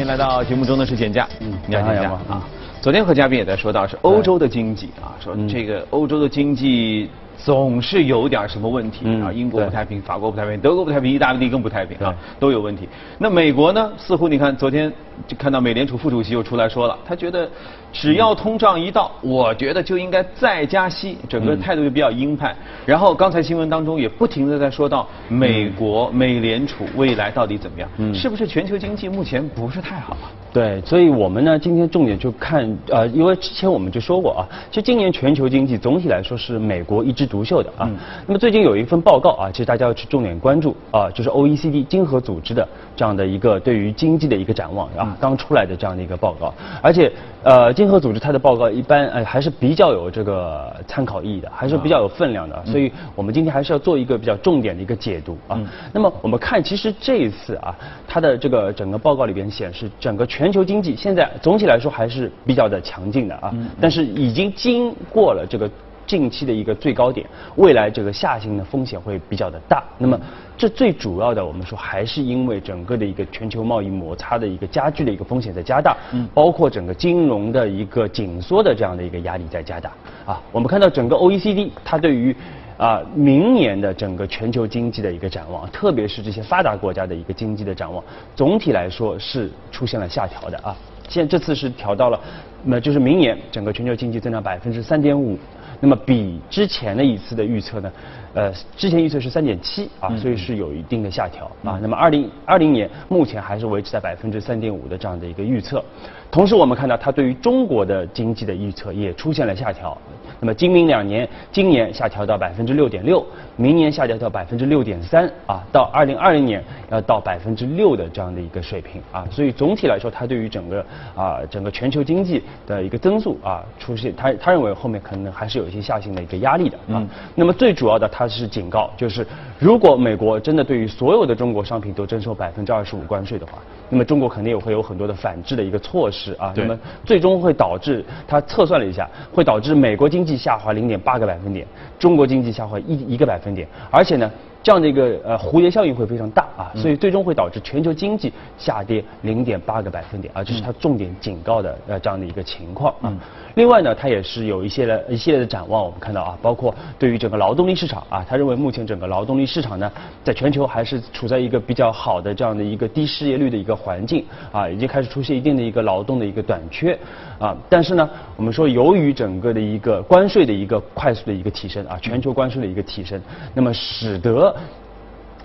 天来到节目中的是简家，嗯你好，简家你好杨啊。昨天和嘉宾也在说到是欧洲的经济啊，说这个欧洲的经济总是有点什么问题嗯啊，英国不太平，法国不太平，德国不太平，意大利更不太平啊，都有问题。那美国呢？似乎你看昨天就看到美联储副主席又出来说了，他觉得只要通胀一到，我觉得就应该再加息，整个态度就比较鹰派。然后刚才新闻当中也不停的在说到美国美联储未来到底怎么样，嗯是不是全球经济目前不是太好啊？对，所以我们呢，今天重点就看呃，因为之前我们就说过啊，其实今年全球经济总体来说是美国一枝独秀的啊。嗯那么最近有一份报告啊，其实大家要去重点关注啊，就是 OECD 经合组织的这样的一个对于经济的一个展望嗯啊，刚出来的这样的一个报告，而且呃，经合组织它的报告一般呃还是比较有这个参考意义的，还是比较有分量的，所以我们今天还是要做一个比较重点的一个解读啊。那么我们看，其实这一次啊，它的这个整个报告里边显示，整个全球经济现在总体来说还是比较的强劲的啊，但是已经经过了这个。近期的一个最高点，未来这个下行的风险会比较的大。那么，这最主要的，我们说还是因为整个的一个全球贸易摩擦的一个加剧的一个风险在加大，嗯，包括整个金融的一个紧缩的这样的一个压力在加大。啊，我们看到整个 OECD 它对于啊，明年的整个全球经济的一个展望，特别是这些发达国家的一个经济的展望，总体来说是出现了下调的啊。现这次是调到了，那就是明年整个全球经济增长百分之三点五，那么比之前的一次的预测呢，呃，之前预测是三点七啊，所以是有一定的下调啊。那么二零二零年目前还是维持在百分之三点五的这样的一个预测。同时，我们看到它对于中国的经济的预测也出现了下调。那么今明两年，今年下调到百分之六点六，明年下调到百分之六点三啊，到二零二零年要到百分之六的这样的一个水平啊。所以总体来说，它对于整个啊整个全球经济的一个增速啊出现，他他认为后面可能还是有一些下行的一个压力的啊。那么最主要的，他是警告，就是如果美国真的对于所有的中国商品都征收百分之二十五关税的话，那么中国肯定也会有很多的反制的一个措施啊。那么最终会导致，他测算了一下，会导致美国经济下滑零点八个百分点，中国经济下滑一一个百分点，而且呢。这样的一个呃蝴蝶效应会非常大啊，所以最终会导致全球经济下跌零点八个百分点啊，这是它重点警告的呃这样的一个情况啊。另外呢，它也是有一些的一系列的展望，我们看到啊，包括对于整个劳动力市场啊，他认为目前整个劳动力市场呢，在全球还是处在一个比较好的这样的一个低失业率的一个环境啊，已经开始出现一定的一个劳动的一个短缺啊。但是呢，我们说由于整个的一个关税的一个快速的一个提升啊，全球关税的一个提升，那么使得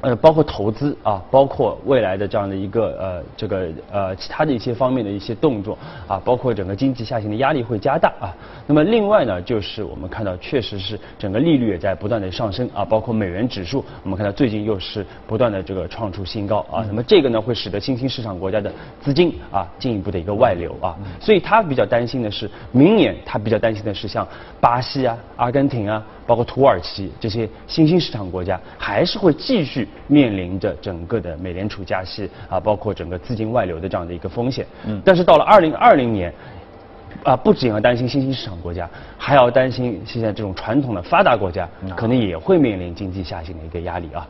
呃，包括投资啊，包括未来的这样的一个呃，这个呃其他的一些方面的一些动作啊，包括整个经济下行的压力会加大啊。那么另外呢，就是我们看到确实是整个利率也在不断的上升啊，包括美元指数，我们看到最近又是不断的这个创出新高啊。那么这个呢，会使得新兴市场国家的资金啊进一步的一个外流啊。所以他比较担心的是，明年他比较担心的是像巴西啊、阿根廷啊。包括土耳其这些新兴市场国家，还是会继续面临着整个的美联储加息啊，包括整个资金外流的这样的一个风险。嗯。但是到了二零二零年，啊，不仅要担心新兴市场国家，还要担心现在这种传统的发达国家，可能也会面临经济下行的一个压力啊。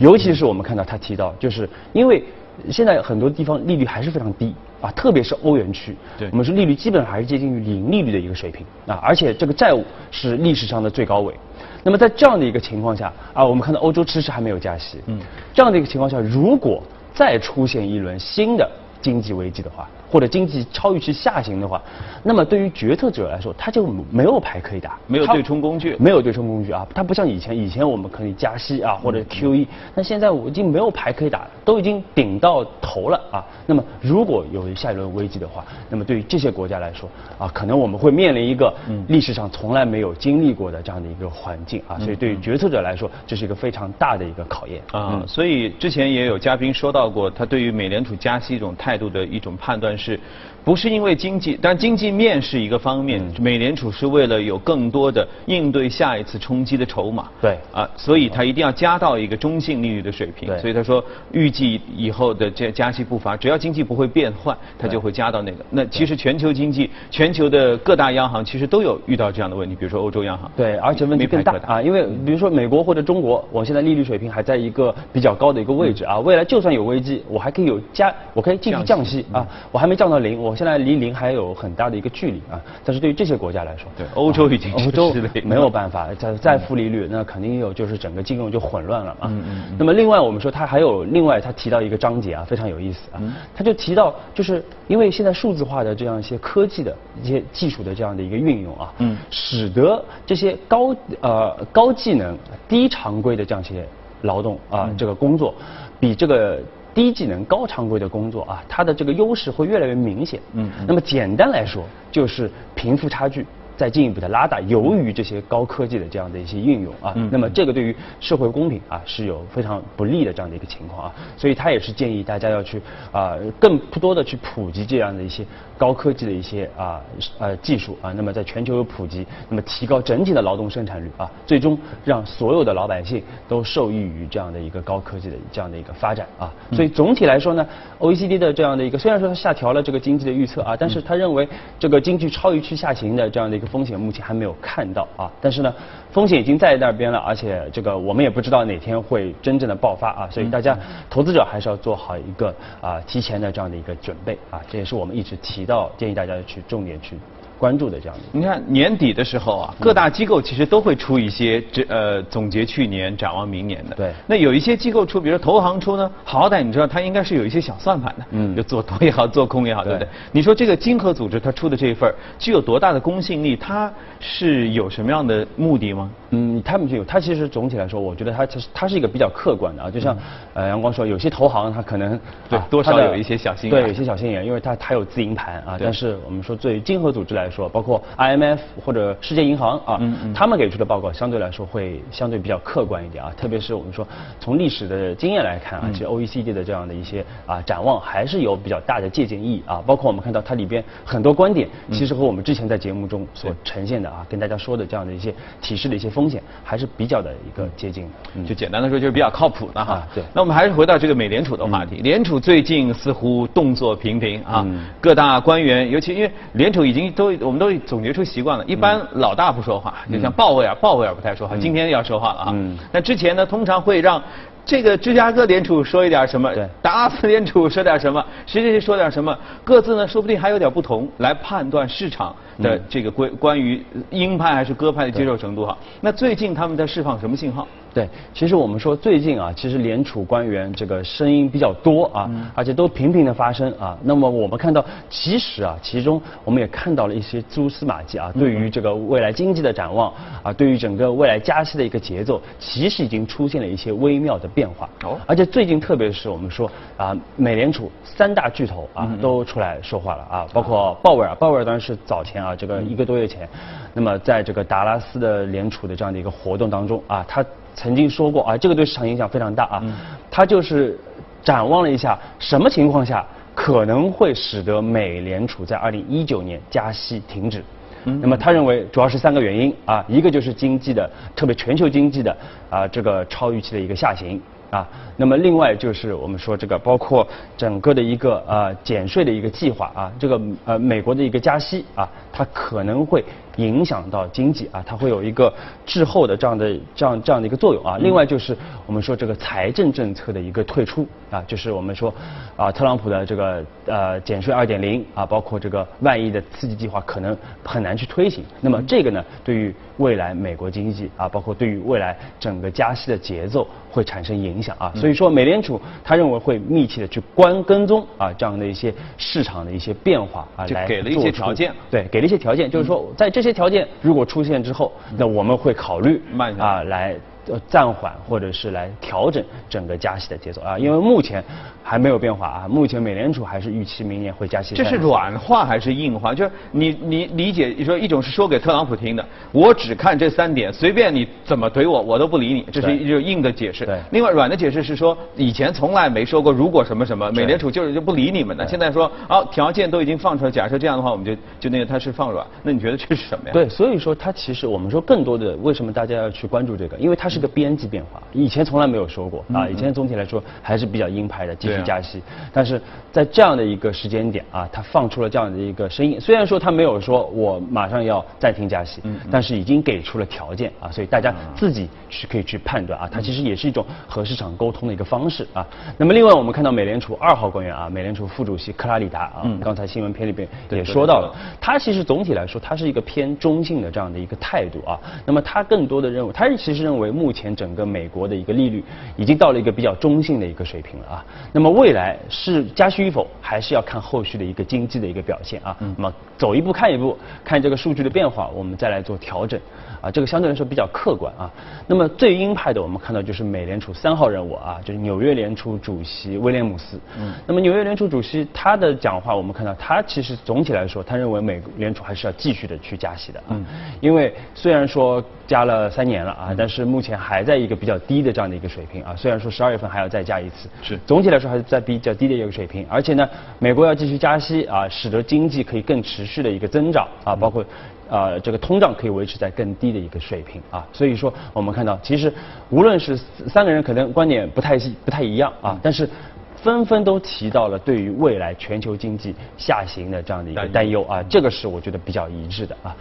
尤其是我们看到他提到，就是因为现在很多地方利率还是非常低啊，特别是欧元区，对。我们说利率基本上还是接近于零利率的一个水平啊，而且这个债务是历史上的最高位。那么在这样的一个情况下啊，我们看到欧洲迟迟还没有加息，嗯，这样的一个情况下，如果再出现一轮新的经济危机的话，或者经济超预期下行的话，那么对于决策者来说，他就没有牌可以打，没有对冲工具。没有对冲工具啊，它不像以前，以前我们可以加息啊或者 QE，那现在我已经没有牌可以打了，都已经顶到头了啊。那么如果有下一轮危机的话，那么对于这些国家来说啊，可能我们会面临一个历史上从来没有经历过的这样的一个环境啊，所以对于决策者来说，这是一个非常大的一个考验。啊，所以之前也有嘉宾说到过，他对于美联储加息一种态度的一种判断断是。不是因为经济，但经济面是一个方面。美联储是为了有更多的应对下一次冲击的筹码。对啊，所以它一定要加到一个中性利率的水平。所以他说预计以后的这加息步伐，只要经济不会变坏，它就会加到那个。那其实全球经济，全球的各大央行其实都有遇到这样的问题，比如说欧洲央行。对，而且问题更大啊，因为比如说美国或者中国，我现在利率水平还在一个比较高的一个位置啊，未来就算有危机，我还可以有加，我可以继续降息啊，我还没降到零，我。现在离零还有很大的一个距离啊，但是对于这些国家来说，对欧洲已经欧洲没有办法再再负利率，那肯定有就是整个金融就混乱了嘛。嗯嗯。那么另外我们说他还有另外他提到一个章节啊，非常有意思啊，他就提到就是因为现在数字化的这样一些科技的一些技术的这样的一个运用啊，嗯，使得这些高呃高技能低常规的这样一些劳动啊这个工作比这个。低技能高常规的工作啊，它的这个优势会越来越明显。嗯，那么简单来说，就是贫富差距。再进一步的拉大，由于这些高科技的这样的一些运用啊，那么这个对于社会公平啊是有非常不利的这样的一个情况啊，所以他也是建议大家要去啊更多的去普及这样的一些高科技的一些啊呃技术啊，那么在全球有普及，那么提高整体的劳动生产率啊，最终让所有的老百姓都受益于这样的一个高科技的这样的一个发展啊，所以总体来说呢，OECD 的这样的一个虽然说它下调了这个经济的预测啊，但是他认为这个经济超预期下行的这样的一风险目前还没有看到啊，但是呢，风险已经在那边了，而且这个我们也不知道哪天会真正的爆发啊，所以大家投资者还是要做好一个啊提前的这样的一个准备啊，这也是我们一直提到建议大家去重点去。关注的这样的，你看年底的时候啊，各大机构其实都会出一些这呃总结去年、展望明年的。对。那有一些机构出，比如说投行出呢，好歹你知道它应该是有一些小算盘的，嗯，就做多也好，做空也好，对不对？你说这个金合组织它出的这一份具有多大的公信力？它是有什么样的目的吗？嗯，他们就有，它其实总体来说，我觉得它其实它是一个比较客观的啊，就像呃阳光说，有些投行它可能对多少有一些小心眼，对有些小心眼，因为它它有自营盘啊。但是我们说对金合组织来说，包括 IMF 或者世界银行啊，他们给出的报告相对来说会相对比较客观一点啊。特别是我们说从历史的经验来看啊，其实 OECD 的这样的一些啊展望还是有比较大的借鉴意义啊。包括我们看到它里边很多观点，其实和我们之前在节目中所呈现的啊，跟大家说的这样的一些提示的一些风险还是比较的一个接近。就简单的说，就是比较靠谱的哈。对。那我们还是回到这个美联储的话题。联储最近似乎动作频频啊，各大官员，尤其因为联储已经都我们都总结。出习惯了，一般老大不说话，就像鲍威尔，鲍威尔不太说话，今天要说话了啊。那之前呢，通常会让这个芝加哥联储说一点什么，达拉斯联储说点什么，谁谁谁说点什么，各自呢说不定还有点不同，来判断市场。的这个关关于鹰派还是鸽派的接受程度哈，那最近他们在释放什么信号？对，其实我们说最近啊，其实联储官员这个声音比较多啊，而且都频频的发生啊。那么我们看到，其实啊，其中我们也看到了一些蛛丝马迹啊，对于这个未来经济的展望啊，对于整个未来加息的一个节奏，其实已经出现了一些微妙的变化。哦，而且最近特别是我们说啊，美联储三大巨头啊都出来说话了啊，包括鲍威尔，鲍威尔当然是早前啊，这个一个多月前，那么在这个达拉斯的联储的这样的一个活动当中啊，他曾经说过啊，这个对市场影响非常大啊，他就是展望了一下什么情况下可能会使得美联储在二零一九年加息停止，那么他认为主要是三个原因啊，一个就是经济的，特别全球经济的啊这个超预期的一个下行。啊，那么另外就是我们说这个包括整个的一个呃减税的一个计划啊，这个呃美国的一个加息啊，它可能会。影响到经济啊，它会有一个滞后的这样的这样这样的一个作用啊。另外就是我们说这个财政政策的一个退出啊，就是我们说啊，特朗普的这个呃减税二点零啊，包括这个万亿的刺激计划可能很难去推行。那么这个呢，对于未来美国经济啊，包括对于未来整个加息的节奏会产生影响啊。所以说，美联储他认为会密切的去关跟踪啊这样的一些市场的一些变化啊，来给了一些条件。对，给了一些条件，就是说在这。这些条件如果出现之后，那我们会考虑啊来呃暂缓或者是来调整整个加息的节奏啊，因为目前还没有变化啊，目前美联储还是预期明年会加息。这是软化还是硬化？就是你你理解，你说一种是说给特朗普听的，我只看这三点，随便你怎么怼我，我都不理你，这是一种硬的解释。对。另外软的解释是说，以前从来没说过如果什么什么，美联储就是就不理你们的。现在说啊，条件都已经放出来，假设这样的话，我们就就那个它是放软。那你觉得这是什么呀？对，所以说它其实我们说更多的为什么大家要去关注这个？因为它是个边际变化，以前从来没有说过啊。以前总体来说还是比较鹰派的，继续加息。但是在这样的一个时间点啊，他放出了这样的一个声音。虽然说他没有说我马上要暂停加息，但是已经给出了条件啊，所以大家自己去可以去判断啊。它其实也是一种和市场沟通的一个方式啊。那么另外我们看到美联储二号官员啊，美联储副主席克拉里达啊，刚才新闻片里边也说到了，他其实总体来说他是一个偏中性的这样的一个态度啊。那么他更多的认为，他其实认为目前整个美国的一个利率已经到了一个比较中性的一个水平了啊。那么未来是加息与否，还是要看后续的一个经济的一个表现啊。那么走一步看一步，看这个数据的变化，我们再来做调整啊。这个相对来说比较客观啊。那么最鹰派的，我们看到就是美联储三号人物啊，就是纽约联储主席威廉姆斯。嗯。那么纽约联储主席他的讲话，我们看到他其实总体来说，他认为美联储还是要继续的去加息的啊。嗯。因为虽然说加了三年了啊，但是目前还在一个比较低的这样的一个水平啊。虽然说十二月份还要再加一次。是。总体来说还是在比较低的一个水平，而且呢，美国要继续加息啊，使得经济可以更持续的一个增长啊，包括啊这个通胀可以维持在更低的一个水平啊。所以说我们看到，其实无论是三个人可能观点不太不太一样啊，但是纷纷都提到了对于未来全球经济下行的这样的一个担忧啊，这个是我觉得比较一致的啊。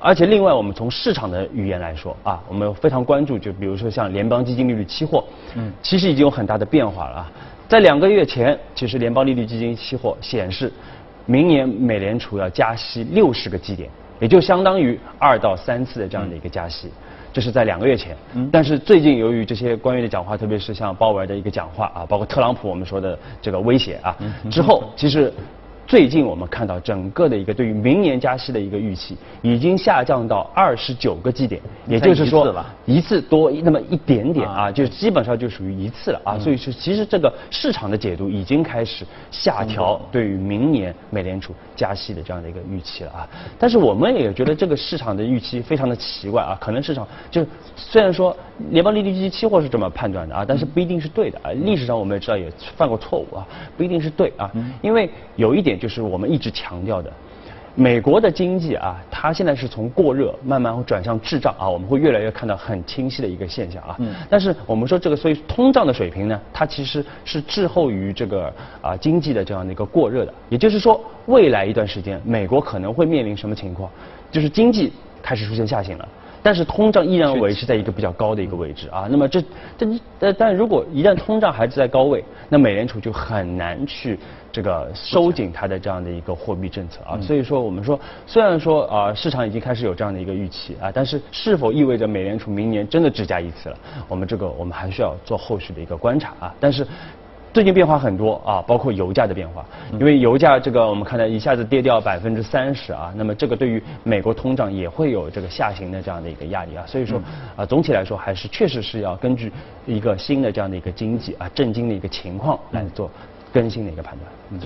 而且另外，我们从市场的语言来说啊，我们非常关注，就比如说像联邦基金利率期货，嗯，其实已经有很大的变化了啊。在两个月前，其实联邦利率基金期货显示，明年美联储要加息六十个基点，也就相当于二到三次的这样的一个加息，这是在两个月前。嗯。但是最近由于这些官员的讲话，特别是像鲍威尔的一个讲话啊，包括特朗普我们说的这个威胁啊，之后其实。最近我们看到整个的一个对于明年加息的一个预期已经下降到二十九个基点，也就是说一次多那么一点点啊，就基本上就属于一次了啊。所以说，其实这个市场的解读已经开始下调对于明年美联储加息的这样的一个预期了啊。但是我们也觉得这个市场的预期非常的奇怪啊，可能市场就虽然说联邦利率基金期货是这么判断的啊，但是不一定是对的啊。历史上我们也知道也犯过错误啊，不一定是对啊，因为有一点。就是我们一直强调的，美国的经济啊，它现在是从过热慢慢会转向滞胀啊，我们会越来越看到很清晰的一个现象啊。嗯。但是我们说这个，所以通胀的水平呢，它其实是滞后于这个啊经济的这样的一个过热的。也就是说，未来一段时间，美国可能会面临什么情况？就是经济开始出现下行了。但是通胀依然维持在一个比较高的一个位置啊，那么这这但，但如果一旦通胀还是在高位，那美联储就很难去这个收紧它的这样的一个货币政策啊。所以说我们说，虽然说啊市场已经开始有这样的一个预期啊，但是是否意味着美联储明年真的只加一次了？我们这个我们还需要做后续的一个观察啊。但是。最近变化很多啊，包括油价的变化，因为油价这个我们看到一下子跌掉百分之三十啊，那么这个对于美国通胀也会有这个下行的这样的一个压力啊，所以说啊总体来说还是确实是要根据一个新的这样的一个经济啊震惊的一个情况来做更新的一个判断。